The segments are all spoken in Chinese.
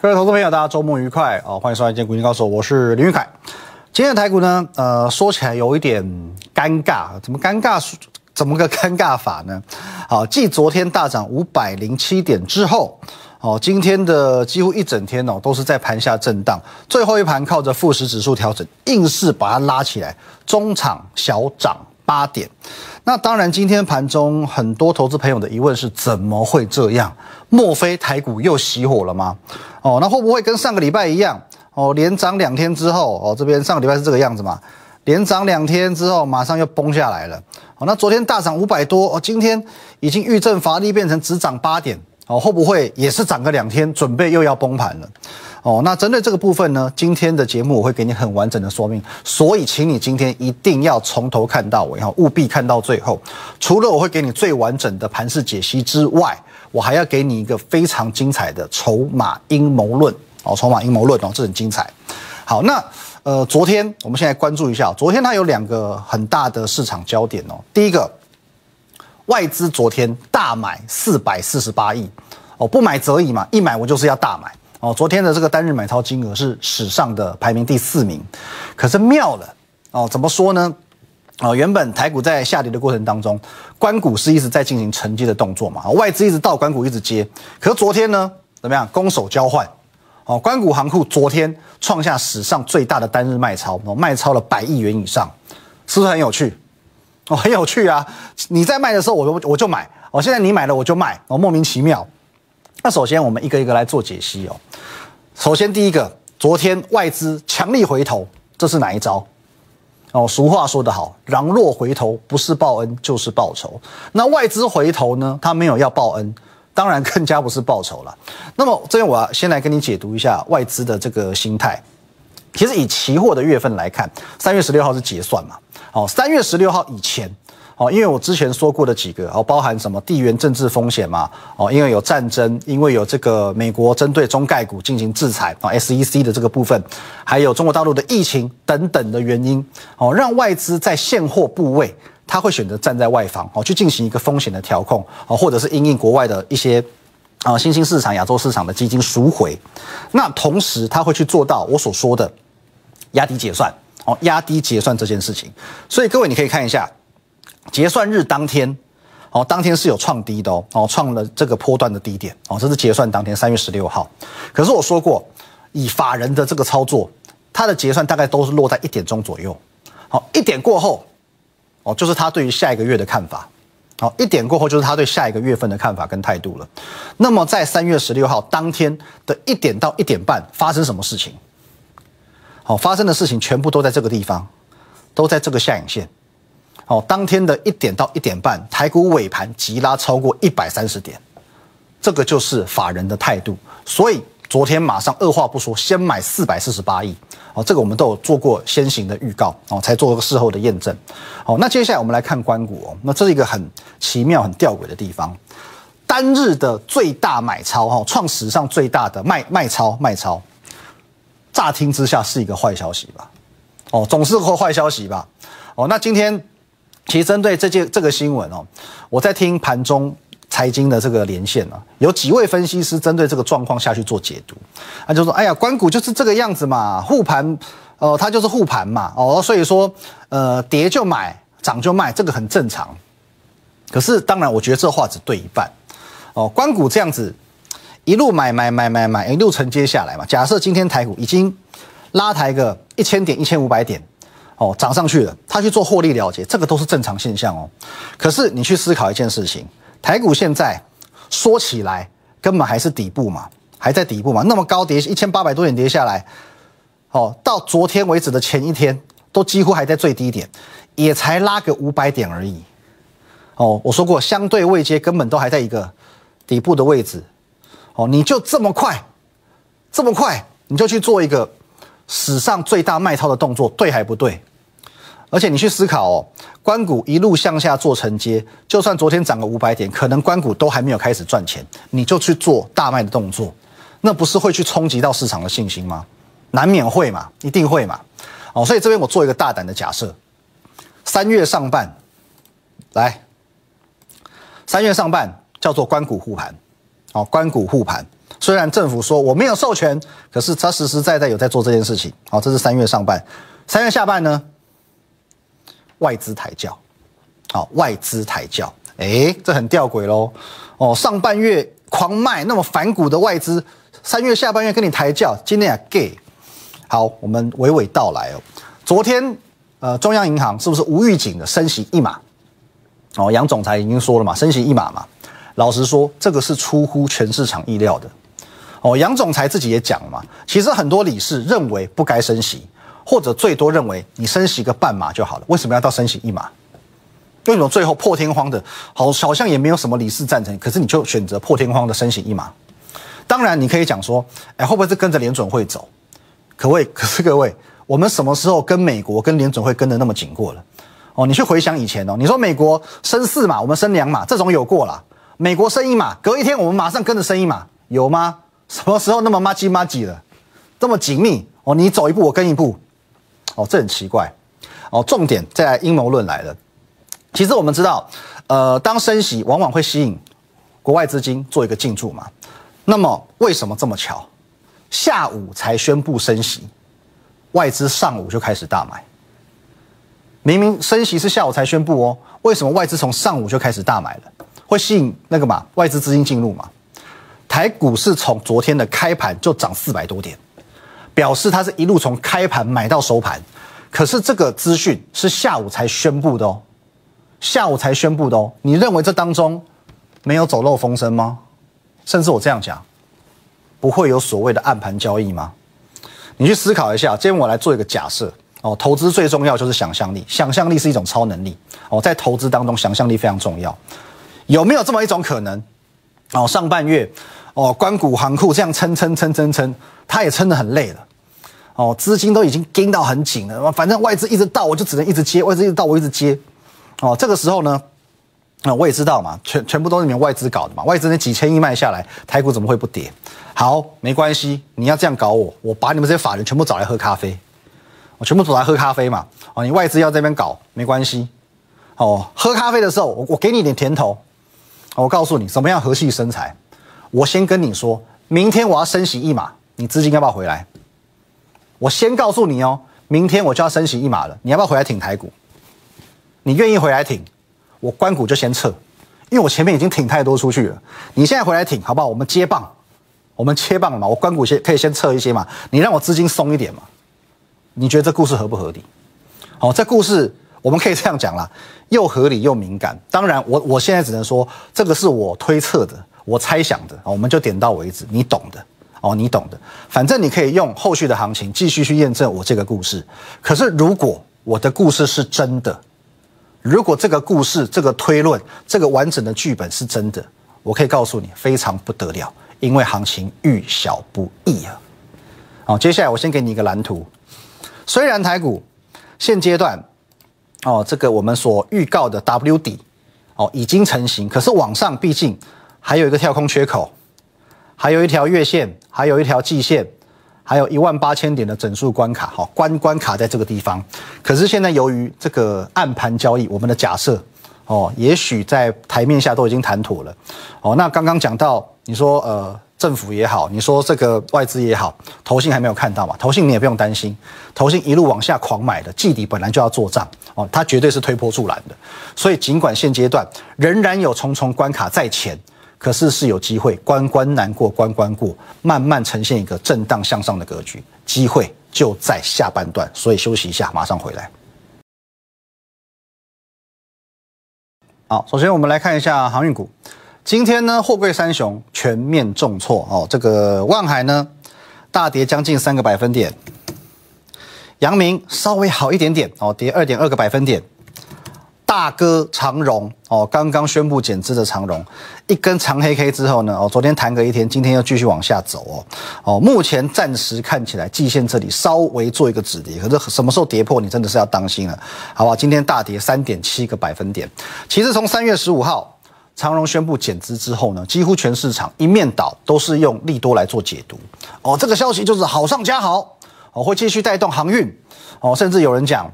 各位投资朋友，大家周末愉快哦！欢迎收看《今天股金高手》，我是林玉凯。今天的台股呢，呃，说起来有一点尴尬，怎么尴尬？怎么个尴尬法呢？好，继昨天大涨五百零七点之后，哦，今天的几乎一整天哦，都是在盘下震荡，最后一盘靠着富时指数调整，硬是把它拉起来，中场小涨八点。那当然，今天盘中很多投资朋友的疑问是：怎么会这样？莫非台股又熄火了吗？哦，那会不会跟上个礼拜一样？哦，连涨两天之后，哦，这边上个礼拜是这个样子嘛？连涨两天之后，马上又崩下来了。哦，那昨天大涨五百多，哦，今天已经遇震乏力，变成只涨八点。哦，会不会也是涨个两天，准备又要崩盘了？哦，那针对这个部分呢，今天的节目我会给你很完整的说明，所以请你今天一定要从头看到尾，哈，务必看到最后。除了我会给你最完整的盘势解析之外，我还要给你一个非常精彩的筹码阴谋论哦，筹码阴谋论哦，这很精彩。好，那呃，昨天我们现在关注一下，昨天它有两个很大的市场焦点哦。第一个，外资昨天大买四百四十八亿哦，不买则已嘛，一买我就是要大买。哦，昨天的这个单日买超金额是史上的排名第四名，可是妙了哦，怎么说呢？哦，原本台股在下跌的过程当中，关股是一直在进行承接的动作嘛，外资一直到关股一直接，可是昨天呢，怎么样？攻守交换，哦，关股行库昨天创下史上最大的单日卖超，哦，卖超了百亿元以上，是不是很有趣？哦，很有趣啊！你在卖的时候，我我就买，哦，现在你买了我就卖，哦，莫名其妙。那首先我们一个一个来做解析哦。首先第一个，昨天外资强力回头，这是哪一招？哦，俗话说得好，狼若回头，不是报恩就是报仇。那外资回头呢？他没有要报恩，当然更加不是报仇了。那么这边我要先来跟你解读一下外资的这个心态。其实以期货的月份来看，三月十六号是结算嘛？哦，三月十六号以前。哦，因为我之前说过的几个哦，包含什么地缘政治风险嘛，哦，因为有战争，因为有这个美国针对中概股进行制裁啊，SEC 的这个部分，还有中国大陆的疫情等等的原因，哦，让外资在现货部位，他会选择站在外方哦，去进行一个风险的调控哦，或者是因应国外的一些啊新兴市场、亚洲市场的基金赎回，那同时他会去做到我所说的压低结算哦，压低结算这件事情，所以各位你可以看一下。结算日当天，哦，当天是有创低的哦，哦，创了这个波段的低点哦，这是结算当天三月十六号。可是我说过，以法人的这个操作，他的结算大概都是落在一点钟左右。好，一点过后，哦，就是他对于下一个月的看法。好，一点过后就是他对下一个月份的看法跟态度了。那么在三月十六号当天的一点到一点半发生什么事情？好，发生的事情全部都在这个地方，都在这个下影线。哦，当天的一点到一点半，台股尾盘急拉超过一百三十点，这个就是法人的态度。所以昨天马上二话不说，先买四百四十八亿。哦，这个我们都有做过先行的预告，哦，才做个事后的验证。哦，那接下来我们来看关股哦，那这是一个很奇妙、很吊诡的地方。单日的最大买超，哈，创史上最大的卖卖超卖超，乍听之下是一个坏消息吧？哦，总是个坏消息吧？哦，那今天。其实针对这件这个新闻哦，我在听盘中财经的这个连线啊，有几位分析师针对这个状况下去做解读，他就说：“哎呀，关股就是这个样子嘛，护盘，呃，它就是护盘嘛，哦，所以说，呃，跌就买，涨就卖，这个很正常。可是当然，我觉得这话只对一半，哦，关股这样子一路买买买买买，一路承接下来嘛。假设今天台股已经拉抬个一千点、一千五百点。”哦，涨上去了，他去做获利了结，这个都是正常现象哦。可是你去思考一件事情，台股现在说起来根本还是底部嘛，还在底部嘛，那么高跌一千八百多点跌下来，哦，到昨天为止的前一天都几乎还在最低点，也才拉个五百点而已。哦，我说过相对位阶根本都还在一个底部的位置。哦，你就这么快，这么快你就去做一个史上最大卖超的动作，对还不对？而且你去思考哦，关谷一路向下做承接，就算昨天涨个五百点，可能关谷都还没有开始赚钱，你就去做大卖的动作，那不是会去冲击到市场的信心吗？难免会嘛，一定会嘛。哦，所以这边我做一个大胆的假设，三月上半，来，三月上半叫做关谷护盘，哦，关谷护盘，虽然政府说我没有授权，可是他实实在在有在做这件事情。好，这是三月上半，三月下半呢，外资抬轿，好，外资抬轿，哎，这很吊诡喽。哦，上半月狂卖那么反骨的外资，三月下半月跟你抬轿，今天啊 gay。好，我们娓娓道来哦。昨天，呃，中央银行是不是无预警的升息一码？哦，杨总裁已经说了嘛，升息一码嘛。老实说，这个是出乎全市场意料的。哦，杨总裁自己也讲了嘛，其实很多理事认为不该升息，或者最多认为你升息个半码就好了，为什么要到升息一码？为什么最后破天荒的，好好像也没有什么理事赞成，可是你就选择破天荒的升息一码？当然，你可以讲说，哎，会不会是跟着联准会走？可谓，可是各位，我们什么时候跟美国跟联准会跟得那么紧过了？哦，你去回想以前哦，你说美国升四码，我们升两码，这种有过了。美国升一码，隔一天我们马上跟着升一码，有吗？什么时候那么麻吉麻吉的，这么紧密？哦，你走一步我跟一步，哦，这很奇怪。哦，重点在阴谋论来了。其实我们知道，呃，当升息往往会吸引国外资金做一个进驻嘛。那么为什么这么巧？下午才宣布升息，外资上午就开始大买。明明升息是下午才宣布哦，为什么外资从上午就开始大买了？会吸引那个嘛外资资金进入嘛？台股市从昨天的开盘就涨四百多点，表示它是一路从开盘买到收盘。可是这个资讯是下午才宣布的哦，下午才宣布的哦。你认为这当中没有走漏风声吗？甚至我这样讲，不会有所谓的暗盘交易吗？你去思考一下。今天我来做一个假设哦，投资最重要就是想象力，想象力是一种超能力哦，在投资当中想象力非常重要。有没有这么一种可能？哦，上半月，哦，关谷行库这样撑撑撑撑撑，他也撑得很累了。哦，资金都已经盯到很紧了，反正外资一直到，我就只能一直接，外资一直到，我一直接。哦，这个时候呢，啊，我也知道嘛，全全部都是你们外资搞的嘛，外资那几千亿卖下来，台股怎么会不跌？好，没关系，你要这样搞我，我把你们这些法人全部找来喝咖啡，我全部找来喝咖啡嘛。哦，你外资要这边搞，没关系。哦，喝咖啡的时候，我我给你点甜头。我告诉你，什么样和气生财？我先跟你说，明天我要升息一码，你资金要不要回来？我先告诉你哦，明天我就要升息一码了，你要不要回来挺台股？你愿意回来挺，我关股就先撤，因为我前面已经挺太多出去了。你现在回来挺，好不好？我们接棒，我们切棒了嘛？我关股先可以先撤一些嘛？你让我资金松一点嘛？你觉得这故事合不合理？好，这故事。我们可以这样讲啦，又合理又敏感。当然，我我现在只能说，这个是我推测的，我猜想的我们就点到为止，你懂的哦，你懂的。反正你可以用后续的行情继续去验证我这个故事。可是，如果我的故事是真的，如果这个故事、这个推论、这个完整的剧本是真的，我可以告诉你，非常不得了，因为行情遇小不易啊。好，接下来我先给你一个蓝图。虽然台股现阶段。哦，这个我们所预告的 W 底，哦，已经成型。可是往上毕竟还有一个跳空缺口，还有一条月线，还有一条季线，还有一万八千点的整数关卡，好，关关卡在这个地方。可是现在由于这个暗盘交易，我们的假设，哦，也许在台面下都已经谈妥了。哦，那刚刚讲到，你说呃。政府也好，你说这个外资也好，投信还没有看到嘛？投信你也不用担心，投信一路往下狂买的，季底本来就要做账哦，它绝对是推波助澜的。所以尽管现阶段仍然有重重关卡在前，可是是有机会关关难过关关过，慢慢呈现一个震荡向上的格局，机会就在下半段。所以休息一下，马上回来。好，首先我们来看一下航运股。今天呢，货柜三雄全面重挫哦。这个万海呢，大跌将近三个百分点。阳明稍微好一点点哦，跌二点二个百分点。大哥长荣哦，刚刚宣布减资的长荣，一根长黑 K 之后呢，哦，昨天弹个一天，今天又继续往下走哦。哦，目前暂时看起来季线这里稍微做一个止跌，可是什么时候跌破，你真的是要当心了，好不好？今天大跌三点七个百分点。其实从三月十五号。长荣宣布减资之后呢，几乎全市场一面倒都是用利多来做解读。哦，这个消息就是好上加好，哦，会继续带动航运。哦，甚至有人讲，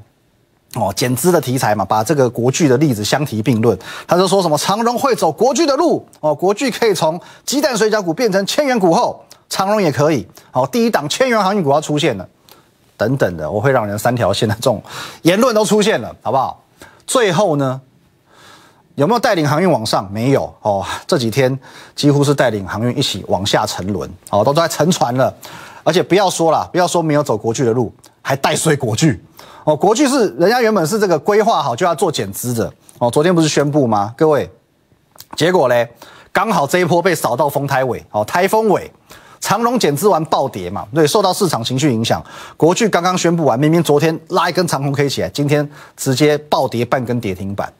哦，减资的题材嘛，把这个国巨的例子相提并论，他就说什么长荣会走国巨的路哦，国巨可以从鸡蛋水饺股变成千元股后，长荣也可以哦，第一档千元航运股要出现了，等等的，我会让人三条线的这种言论都出现了，好不好？最后呢，有没有带领航运往上？没有哦，这几天几乎是带领航运一起往下沉沦，哦，都在沉船了，而且不要说了，不要说没有走国巨的路，还带衰国巨。哦，国巨是人家原本是这个规划好就要做减资的哦，昨天不是宣布吗？各位，结果嘞，刚好这一波被扫到风台尾哦，台风尾，长荣减资完暴跌嘛，对，受到市场情绪影响，国巨刚刚宣布完，明明昨天拉一根长红 K 起来，今天直接暴跌半根跌停板，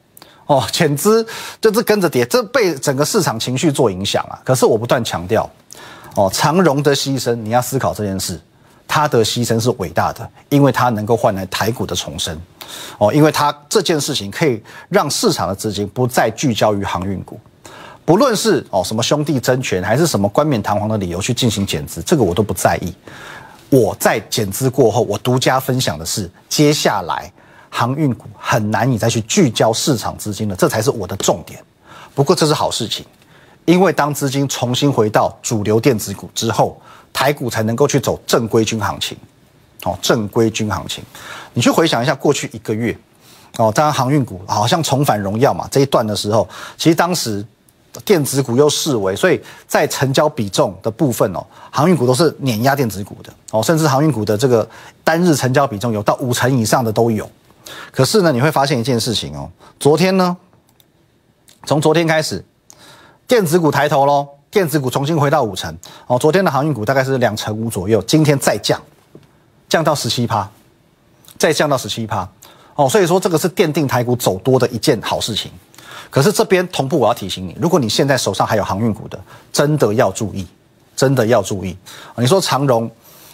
哦，减资就是跟着跌，这被整个市场情绪做影响啊。可是我不断强调，哦，长荣的牺牲，你要思考这件事。他的牺牲是伟大的，因为他能够换来台股的重生，哦，因为他这件事情可以让市场的资金不再聚焦于航运股，不论是哦什么兄弟争权，还是什么冠冕堂皇的理由去进行减资，这个我都不在意。我在减资过后，我独家分享的是，接下来航运股很难以再去聚焦市场资金了，这才是我的重点。不过这是好事情，因为当资金重新回到主流电子股之后。台股才能够去走正规军行情，哦，正规军行情，你去回想一下过去一个月，哦，当然航运股好像重返荣耀嘛，这一段的时候，其实当时电子股又视为，所以在成交比重的部分哦，航运股都是碾压电子股的，哦，甚至航运股的这个单日成交比重有到五成以上的都有。可是呢，你会发现一件事情哦，昨天呢，从昨天开始，电子股抬头喽。电子股重新回到五成哦，昨天的航运股大概是两成五左右，今天再降，降到十七趴，再降到十七趴哦，所以说这个是奠定台股走多的一件好事情。可是这边同步我要提醒你，如果你现在手上还有航运股的，真的要注意，真的要注意。你说长荣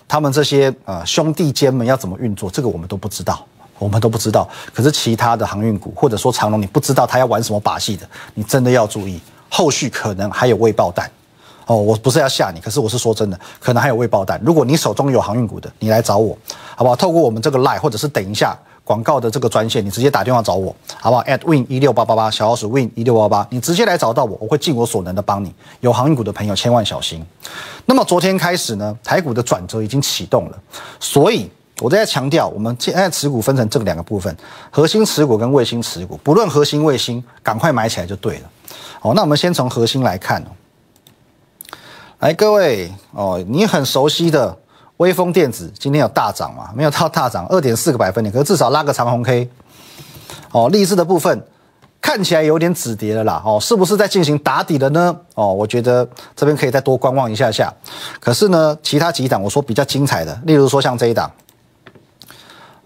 他们这些呃兄弟间们要怎么运作，这个我们都不知道，我们都不知道。可是其他的航运股或者说长荣，你不知道他要玩什么把戏的，你真的要注意。后续可能还有未爆弹，哦，我不是要吓你，可是我是说真的，可能还有未爆弹。如果你手中有航运股的，你来找我，好不好？透过我们这个 line，或者是等一下广告的这个专线，你直接打电话找我，好不好？at win 一六八八八小老鼠 win 一六八八，你直接来找到我，我会尽我所能的帮你。有航运股的朋友千万小心。那么昨天开始呢，台股的转折已经启动了，所以我在强调，我们现在持股分成这两个部分：核心持股跟卫星持股。不论核心卫星，赶快买起来就对了。哦，那我们先从核心来看。来，各位哦，你很熟悉的微风电子今天有大涨吗？没有到大涨，二点四个百分点，可是至少拉个长红 K。哦，励志的部分看起来有点止跌了啦。哦，是不是在进行打底了呢？哦，我觉得这边可以再多观望一下下。可是呢，其他几档我说比较精彩的，例如说像这一档。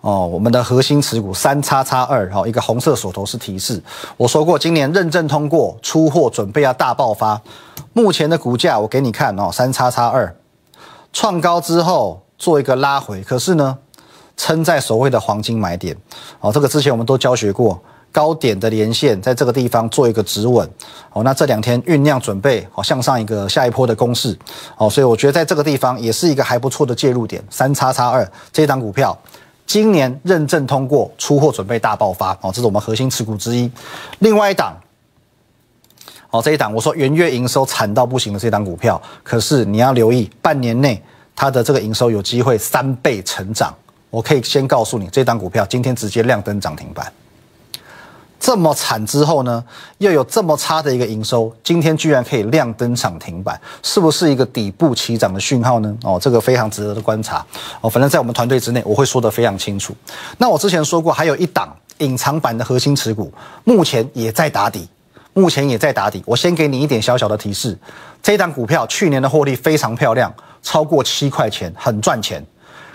哦，我们的核心持股三叉叉二，好，一个红色锁头是提示。我说过，今年认证通过，出货准备要大爆发。目前的股价我给你看哦，三叉叉二创高之后做一个拉回，可是呢，撑在所谓的黄金买点。哦，这个之前我们都教学过，高点的连线在这个地方做一个止稳。哦，那这两天酝酿准备，好向上一个下一波的攻势。哦，所以我觉得在这个地方也是一个还不错的介入点。三叉叉二这档股票。今年认证通过，出货准备大爆发哦，这是我们核心持股之一。另外一档，哦这一档我说元月营收惨到不行的这档股票，可是你要留意，半年内它的这个营收有机会三倍成长。我可以先告诉你，这档股票今天直接亮灯涨停板。这么惨之后呢，又有这么差的一个营收，今天居然可以亮灯涨停板，是不是一个底部起涨的讯号呢？哦，这个非常值得的观察哦。反正在我们团队之内，我会说得非常清楚。那我之前说过，还有一档隐藏版的核心持股，目前也在打底，目前也在打底。我先给你一点小小的提示，这档股票去年的获利非常漂亮，超过七块钱，很赚钱。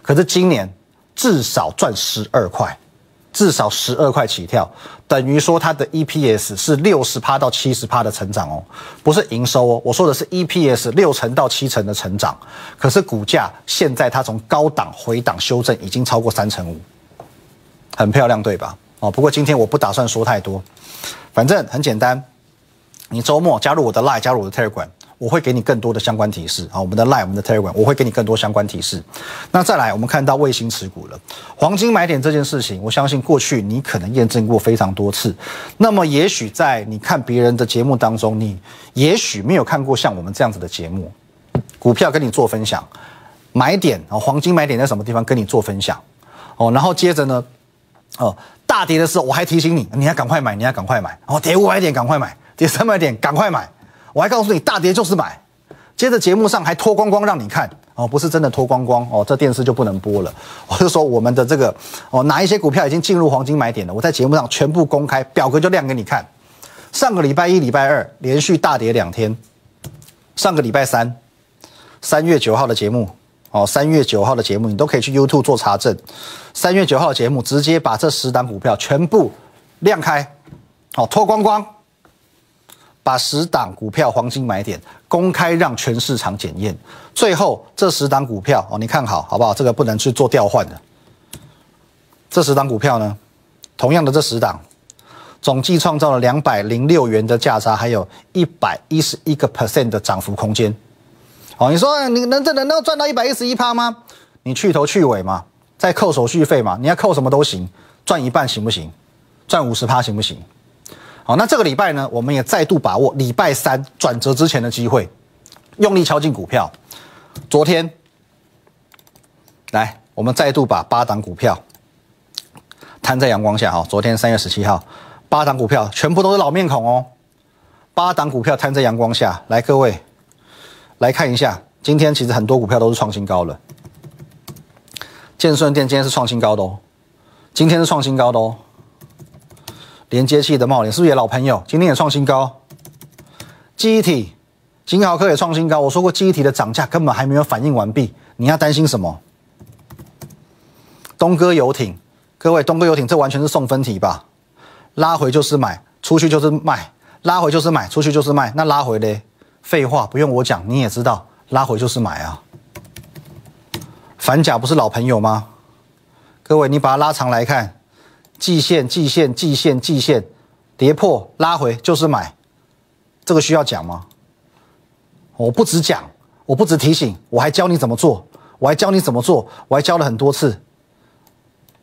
可是今年至少赚十二块。至少十二块起跳，等于说它的 EPS 是六十趴到七十趴的成长哦，不是营收哦，我说的是 EPS 六成到七成的成长。可是股价现在它从高档回档修正已经超过三成五，很漂亮对吧？哦，不过今天我不打算说太多，反正很简单，你周末加入我的 Line，加入我的 Telegram，我会给你更多的相关提示啊。我们的 Line、我们的 Telegram，我会给你更多相关提示。那再来，我们看到卫星持股了，黄金买点这件事情，我相信过去你可能验证过非常多次。那么，也许在你看别人的节目当中，你也许没有看过像我们这样子的节目，股票跟你做分享，买点啊，黄金买点在什么地方跟你做分享哦。然后接着呢，哦，大跌的时候我还提醒你，你要赶快买，你要赶快买。哦，跌五百点赶快买，跌三百点赶快买。我还告诉你，大跌就是买。接着节目上还脱光光让你看哦，不是真的脱光光哦，这电视就不能播了。我就说我们的这个哦，哪一些股票已经进入黄金买点了？我在节目上全部公开，表格就亮给你看。上个礼拜一、礼拜二连续大跌两天，上个礼拜三，三月九号的节目哦，三月九号的节目你都可以去 YouTube 做查证。三月九号的节目直接把这十档股票全部亮开，好脱光光。把十档股票黄金买点公开让全市场检验，最后这十档股票哦，你看好好不好？这个不能去做调换的。这十档股票呢，同样的这十档，总计创造了两百零六元的价差，还有一百一十一个 percent 的涨幅空间。哦，你说你能这能够赚到一百一十一趴吗？你去头去尾嘛，再扣手续费嘛，你要扣什么都行，赚一半行不行？赚五十趴行不行？好，那这个礼拜呢，我们也再度把握礼拜三转折之前的机会，用力敲进股票。昨天，来，我们再度把八档股票摊在阳光下。哈，昨天三月十七号，八档股票全部都是老面孔哦。八档股票摊在阳光下，来，各位来看一下，今天其实很多股票都是创新高了。建顺店今天是创新高的哦，今天是创新高的哦。连接器的茂联是不是也老朋友？今天也创新高。记忆体，金豪科也创新高。我说过，记忆体的涨价根本还没有反应完毕，你要担心什么？东哥游艇，各位，东哥游艇这完全是送分题吧？拉回就是买，出去就是卖；拉回就是买，出去就是卖。那拉回嘞？废话，不用我讲，你也知道，拉回就是买啊。反甲不是老朋友吗？各位，你把它拉长来看。季线、季线、季线、季线，跌破拉回就是买，这个需要讲吗？我不只讲，我不只提醒，我还教你怎么做，我还教你怎么做，我还教了很多次。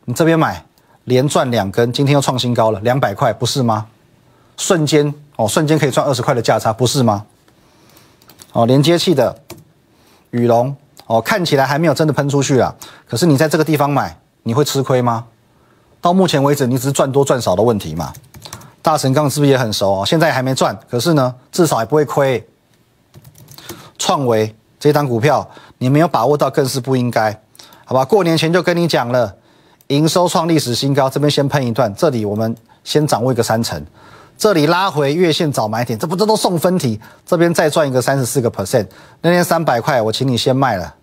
你这边买连赚两根，今天又创新高了，两百块不是吗？瞬间哦，瞬间可以赚二十块的价差，不是吗？哦，连接器的羽龙哦，看起来还没有真的喷出去啊，可是你在这个地方买，你会吃亏吗？到目前为止，你只是赚多赚少的问题嘛？大神刚是不是也很熟啊？现在还没赚，可是呢，至少也不会亏。创维这张股票，你没有把握到，更是不应该，好吧？过年前就跟你讲了，营收创历史新高，这边先喷一段，这里我们先掌握一个三成，这里拉回月线找买点，这不这都送分题，这边再赚一个三十四个 percent，那天三百块我请你先卖了。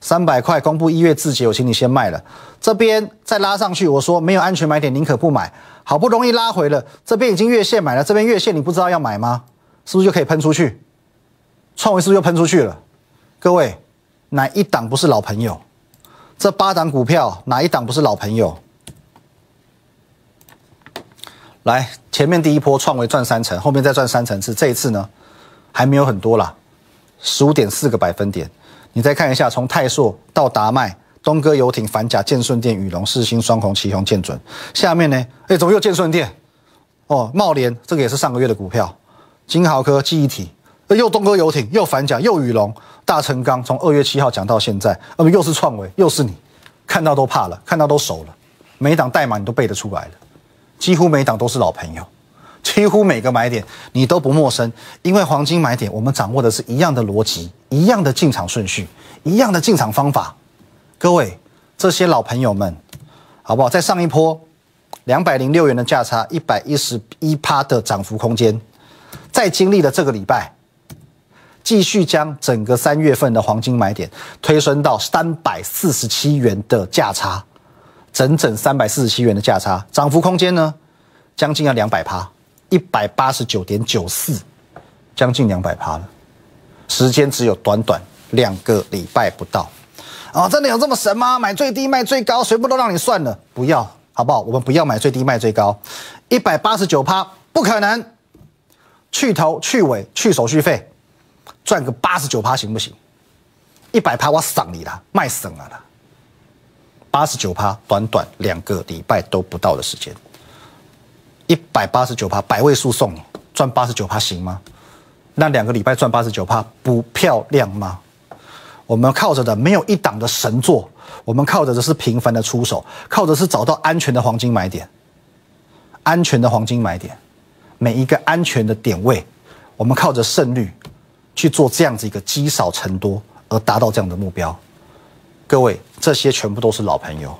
三百块公布一月字节，我请你先卖了。这边再拉上去，我说没有安全买点，宁可不买。好不容易拉回了，这边已经月线买了，这边月线你不知道要买吗？是不是就可以喷出去？创维是不是又喷出去了？各位，哪一档不是老朋友？这八档股票哪一档不是老朋友？来，前面第一波创维赚三成，后面再赚三成次，这一次呢还没有很多啦，十五点四个百分点。你再看一下，从泰硕到达麦、东哥游艇、反甲、建顺店、宇龙、世星、双红、旗宏、建准，下面呢？哎，怎么又建顺店？哦，茂联这个也是上个月的股票，金豪科记忆体，又东哥游艇，又反甲，又宇龙、大成钢，从二月七号讲到现在，那么又是创维，又是你，看到都怕了，看到都熟了，每一档代码你都背得出来了，几乎每一档都是老朋友。几乎每个买点你都不陌生，因为黄金买点我们掌握的是一样的逻辑、一样的进场顺序、一样的进场方法。各位这些老朋友们，好不好？在上一波两百零六元的价差，一百一十一趴的涨幅空间，在经历了这个礼拜，继续将整个三月份的黄金买点推升到三百四十七元的价差，整整三百四十七元的价差，涨幅空间呢，将近要两百趴。一百八十九点九四，将近两百趴了，时间只有短短两个礼拜不到，啊，真的有这么神吗？买最低卖最高，全部都让你算了，不要好不好？我们不要买最低卖最高，一百八十九趴不可能，去头去尾去手续费，赚个八十九趴行不行？一百趴我赏你了，卖省了啦。八十九趴，短短两个礼拜都不到的时间，一百八十九趴，百位数送你，赚八十九趴行吗？那两个礼拜赚八十九趴不漂亮吗？我们靠着的没有一档的神作，我们靠着的是频繁的出手，靠的是找到安全的黄金买点，安全的黄金买点，每一个安全的点位，我们靠着胜率去做这样子一个积少成多，而达到这样的目标。各位，这些全部都是老朋友。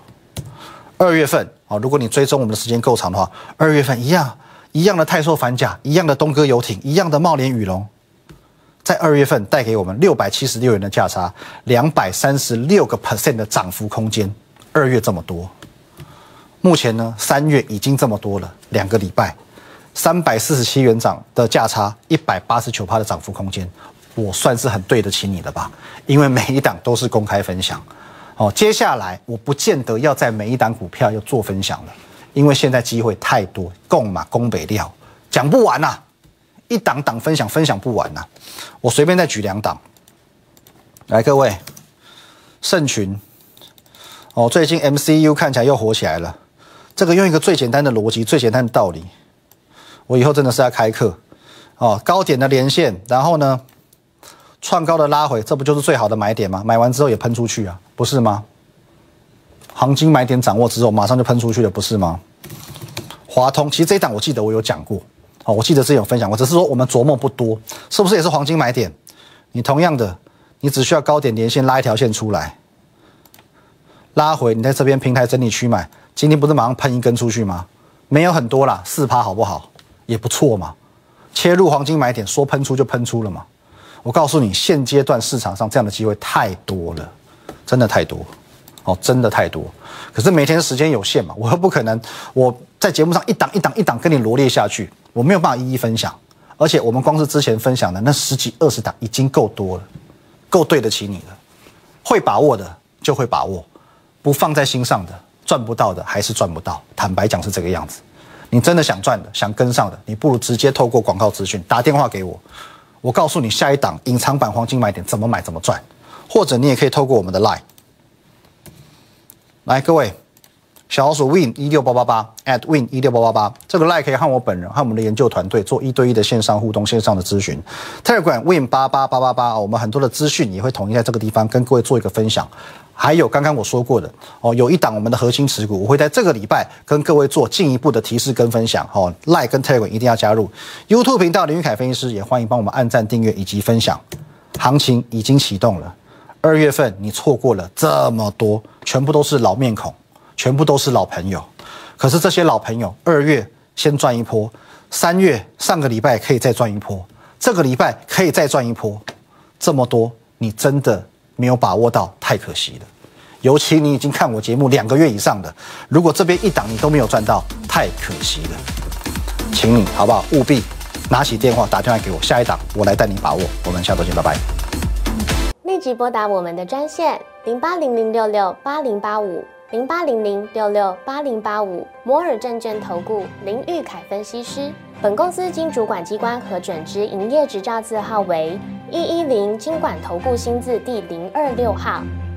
二月份啊，如果你追踪我们的时间够长的话，二月份一样一样的泰硕反甲，一样的东哥游艇，一样的茂联宇龙，在二月份带给我们六百七十六元的价差，两百三十六个 percent 的涨幅空间。二月这么多，目前呢，三月已经这么多了，两个礼拜，三百四十七元涨的价差，一百八十九趴的涨幅空间，我算是很对得起你的吧？因为每一档都是公开分享。哦，接下来我不见得要在每一档股票要做分享了，因为现在机会太多，供嘛供北料讲不完呐，一档档分享分享不完呐，我随便再举两档，来各位，盛群，哦，最近 MCU 看起来又火起来了，这个用一个最简单的逻辑、最简单的道理，我以后真的是要开课，哦，高点的连线，然后呢？创高的拉回，这不就是最好的买点吗？买完之后也喷出去啊，不是吗？黄金买点掌握之后，马上就喷出去了，不是吗？华通，其实这一档我记得我有讲过，哦，我记得之前有分享过，只是说我们琢磨不多，是不是也是黄金买点？你同样的，你只需要高点连线拉一条线出来，拉回，你在这边平台整理区买，今天不是马上喷一根出去吗？没有很多啦，四趴好不好？也不错嘛，切入黄金买点，说喷出就喷出了嘛。我告诉你，现阶段市场上这样的机会太多了，真的太多，哦，真的太多。可是每天时间有限嘛，我又不可能我在节目上一档一档一档跟你罗列下去，我没有办法一一分享。而且我们光是之前分享的那十几二十档已经够多了，够对得起你了。会把握的就会把握，不放在心上的赚不到的还是赚不到。坦白讲是这个样子。你真的想赚的，想跟上的，你不如直接透过广告资讯打电话给我。我告诉你，下一档隐藏版黄金买点怎么买怎么赚，或者你也可以透过我们的 Line 来，各位小老鼠 Win 一六八八八 at Win 一六八八八，这个 Line 可以和我本人和我们的研究团队做一对一的线上互动、线上的咨询。Telegram Win 八八八八八，我们很多的资讯也会统一在这个地方跟各位做一个分享。还有刚刚我说过的哦，有一档我们的核心持股，我会在这个礼拜跟各位做进一步的提示跟分享。哦，Like 跟 Tiger 一定要加入 YouTube 频道林玉凯分析师，也欢迎帮我们按赞、订阅以及分享。行情已经启动了，二月份你错过了这么多，全部都是老面孔，全部都是老朋友。可是这些老朋友，二月先赚一波，三月上个礼拜可以再赚一波，这个礼拜可以再赚一波，这么多，你真的？没有把握到，太可惜了。尤其你已经看我节目两个月以上的，如果这边一档你都没有赚到，太可惜了。请你好不好？务必拿起电话打电话给我，下一档我来带你把握。我们下周见，拜拜。立即拨打我们的专线零八零零六六八零八五零八零零六六八零八五摩尔证券投顾林玉凯分析师。本公司经主管机关核准之营业执照字号为一一零金管投顾新字第零二六号。